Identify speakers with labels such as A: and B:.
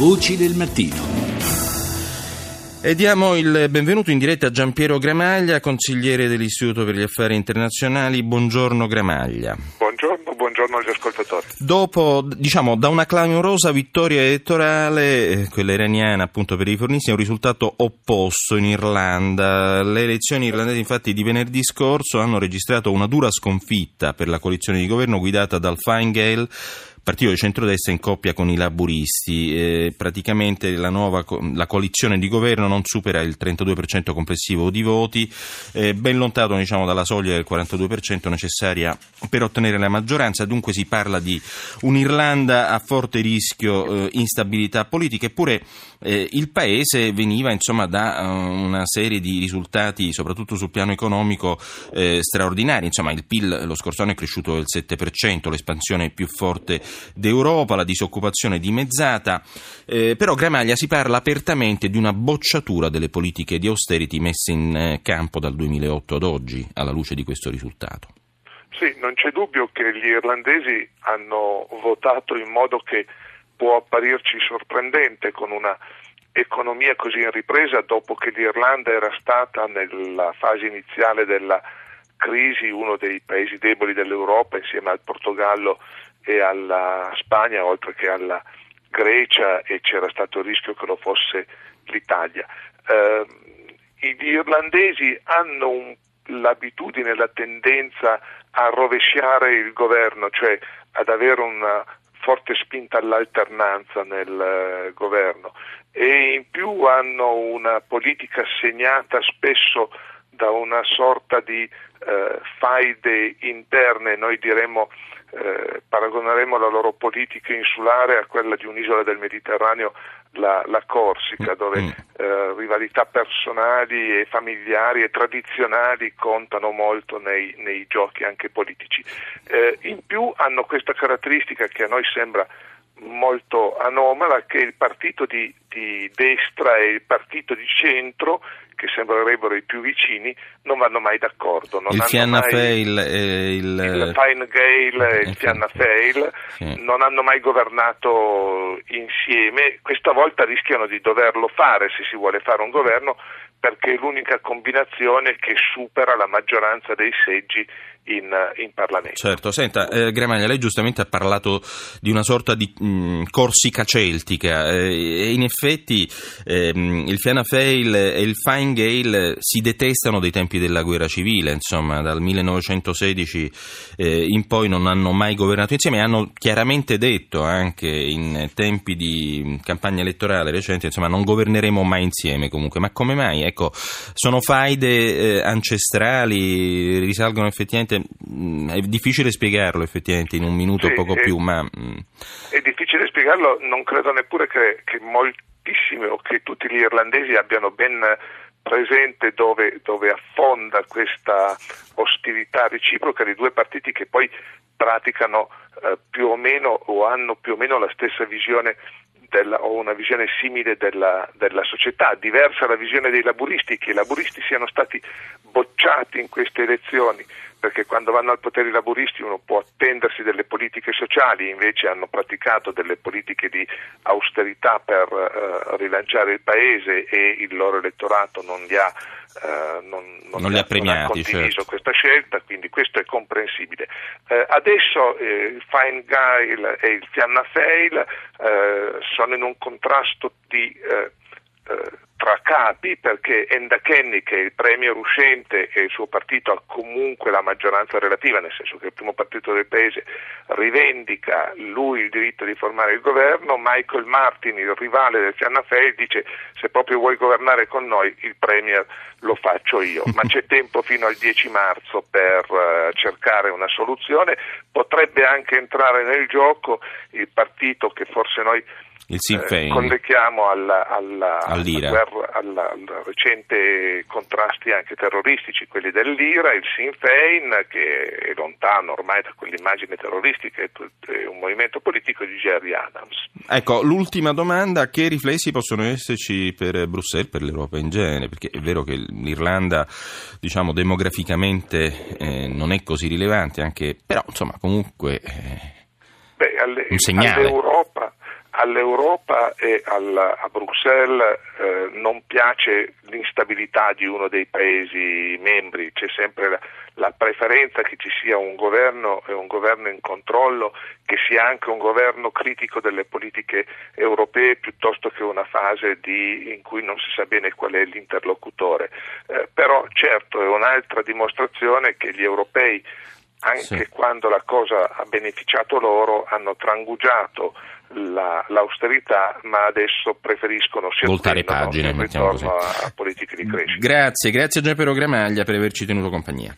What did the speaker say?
A: Voci del mattino.
B: E diamo il benvenuto in diretta a Giampiero Gramaglia, consigliere dell'Istituto per gli Affari Internazionali. Buongiorno Gramaglia.
C: Buongiorno, buongiorno agli ascoltatori.
B: Dopo, diciamo, da una clamorosa vittoria elettorale, eh, quella iraniana appunto per i riformisti, è un risultato opposto in Irlanda. Le elezioni irlandesi infatti di venerdì scorso hanno registrato una dura sconfitta per la coalizione di governo guidata dal Fine Gael partito di centrodestra in coppia con i laburisti. Eh, praticamente la, nuova, la coalizione di governo non supera il 32% complessivo di voti, eh, ben lontano diciamo, dalla soglia del 42% necessaria per ottenere la maggioranza. Dunque si parla di un'Irlanda a forte rischio eh, instabilità politica, eppure eh, il paese veniva insomma, da uh, una serie di risultati, soprattutto sul piano economico, eh, straordinari. Insomma, il PIL lo scorso anno è cresciuto del 7%, l'espansione più forte d'Europa, la disoccupazione dimezzata, eh, però Gramaglia si parla apertamente di una bocciatura delle politiche di austerity messe in eh, campo dal 2008 ad oggi, alla luce di questo risultato.
C: Sì, non c'è dubbio che gli irlandesi hanno votato in modo che può apparirci sorprendente con una economia così in ripresa dopo che l'Irlanda era stata nella fase iniziale della crisi uno dei paesi deboli dell'Europa insieme al Portogallo e alla Spagna oltre che alla Grecia e c'era stato il rischio che lo fosse l'Italia. Eh, gli irlandesi hanno un, l'abitudine, la tendenza a rovesciare il governo, cioè ad avere una forte spinta all'alternanza nel uh, governo e in più hanno una politica segnata spesso da una sorta di uh, faide interne, noi diremmo eh, paragoneremo la loro politica insulare a quella di un'isola del Mediterraneo, la, la Corsica, dove mm. eh, rivalità personali e familiari e tradizionali contano molto nei, nei giochi anche politici. Eh, in più hanno questa caratteristica che a noi sembra molto anomala che il partito di, di destra e il partito di centro che sembrerebbero i più vicini, non vanno mai d'accordo. Non
B: il Fianna Fail
C: e il... il Fine Gael e il Fianna Fail sì. non hanno mai governato insieme, questa volta rischiano di doverlo fare se si vuole fare un governo perché è l'unica combinazione che supera la maggioranza dei seggi in, in Parlamento.
B: Certo, senta, eh, Gramaglia, lei giustamente ha parlato di una sorta di mh, mm, Corsica celtica eh, e in effetti eh, il Fianna Fail e il Fine Gael si detestano dai tempi della guerra civile, insomma, dal 1916 eh, in poi non hanno mai governato insieme hanno chiaramente detto anche in tempi di campagna elettorale recente, insomma, non governeremo mai insieme comunque, ma come mai? Ecco, sono faide eh, ancestrali, risalgono effettivamente Mm, è difficile spiegarlo effettivamente in un minuto o poco
C: è,
B: più, ma...
C: Mm. È difficile spiegarlo, non credo neppure che, che moltissimi o che tutti gli irlandesi abbiano ben presente dove, dove, affonda questa ostilità reciproca di due partiti che poi praticano eh, più o meno o hanno più o meno la stessa visione della, o una visione simile della, della, società, diversa la visione dei laburisti, che i laburisti siano stati bocciati in queste elezioni perché quando vanno al potere i laburisti uno può attendersi delle politiche sociali, invece hanno praticato delle politiche di austerità per uh, rilanciare il paese e il loro elettorato non li ha, uh, non, non
B: non li ha premiati,
C: non ha condiviso
B: certo.
C: questa scelta, quindi questo è comprensibile. Uh, adesso il Fine Gael e il Fianna Fail sono in un contrasto di capi perché Enda Kenny che è il premier uscente e il suo partito ha comunque la maggioranza relativa, nel senso che il primo partito del paese rivendica lui il diritto di formare il governo, Michael Martin, il rivale del Fianna Fáil, dice se proprio vuoi governare con noi il premier lo faccio io, ma c'è tempo fino al 10 marzo per uh, cercare una soluzione, potrebbe anche entrare nel gioco il partito che forse noi
B: il Sinn Féin.
C: Eh, colleghiamo alla, alla,
B: alla,
C: guerra, alla, alla recente contrasti anche terroristici, quelli dell'IRA, il Sinn Féin che è lontano ormai da quell'immagine terroristica, è, è un movimento politico di Jerry Adams.
B: Ecco, l'ultima domanda, che riflessi possono esserci per Bruxelles, per l'Europa in genere? Perché è vero che l'Irlanda, diciamo, demograficamente eh, non è così rilevante, anche, però insomma comunque... Eh,
C: Beh, alle,
B: un segnale.
C: all'Europa all'Europa e al, a Bruxelles eh, non piace l'instabilità di uno dei Paesi membri, c'è sempre la, la, preferenza che ci sia un governo e un governo in controllo, che sia anche un governo critico delle politiche europee piuttosto che una fase di, in cui non si sa bene qual è l'interlocutore. Eh, però certo è un'altra dimostrazione che gli europei anche sì. quando la cosa ha beneficiato loro, hanno trangugiato la, l'austerità, ma adesso preferiscono
B: sia voltare pagine,
C: ritorno a politiche di crescita.
B: Grazie, grazie a Gianpero Gramaglia per averci tenuto compagnia.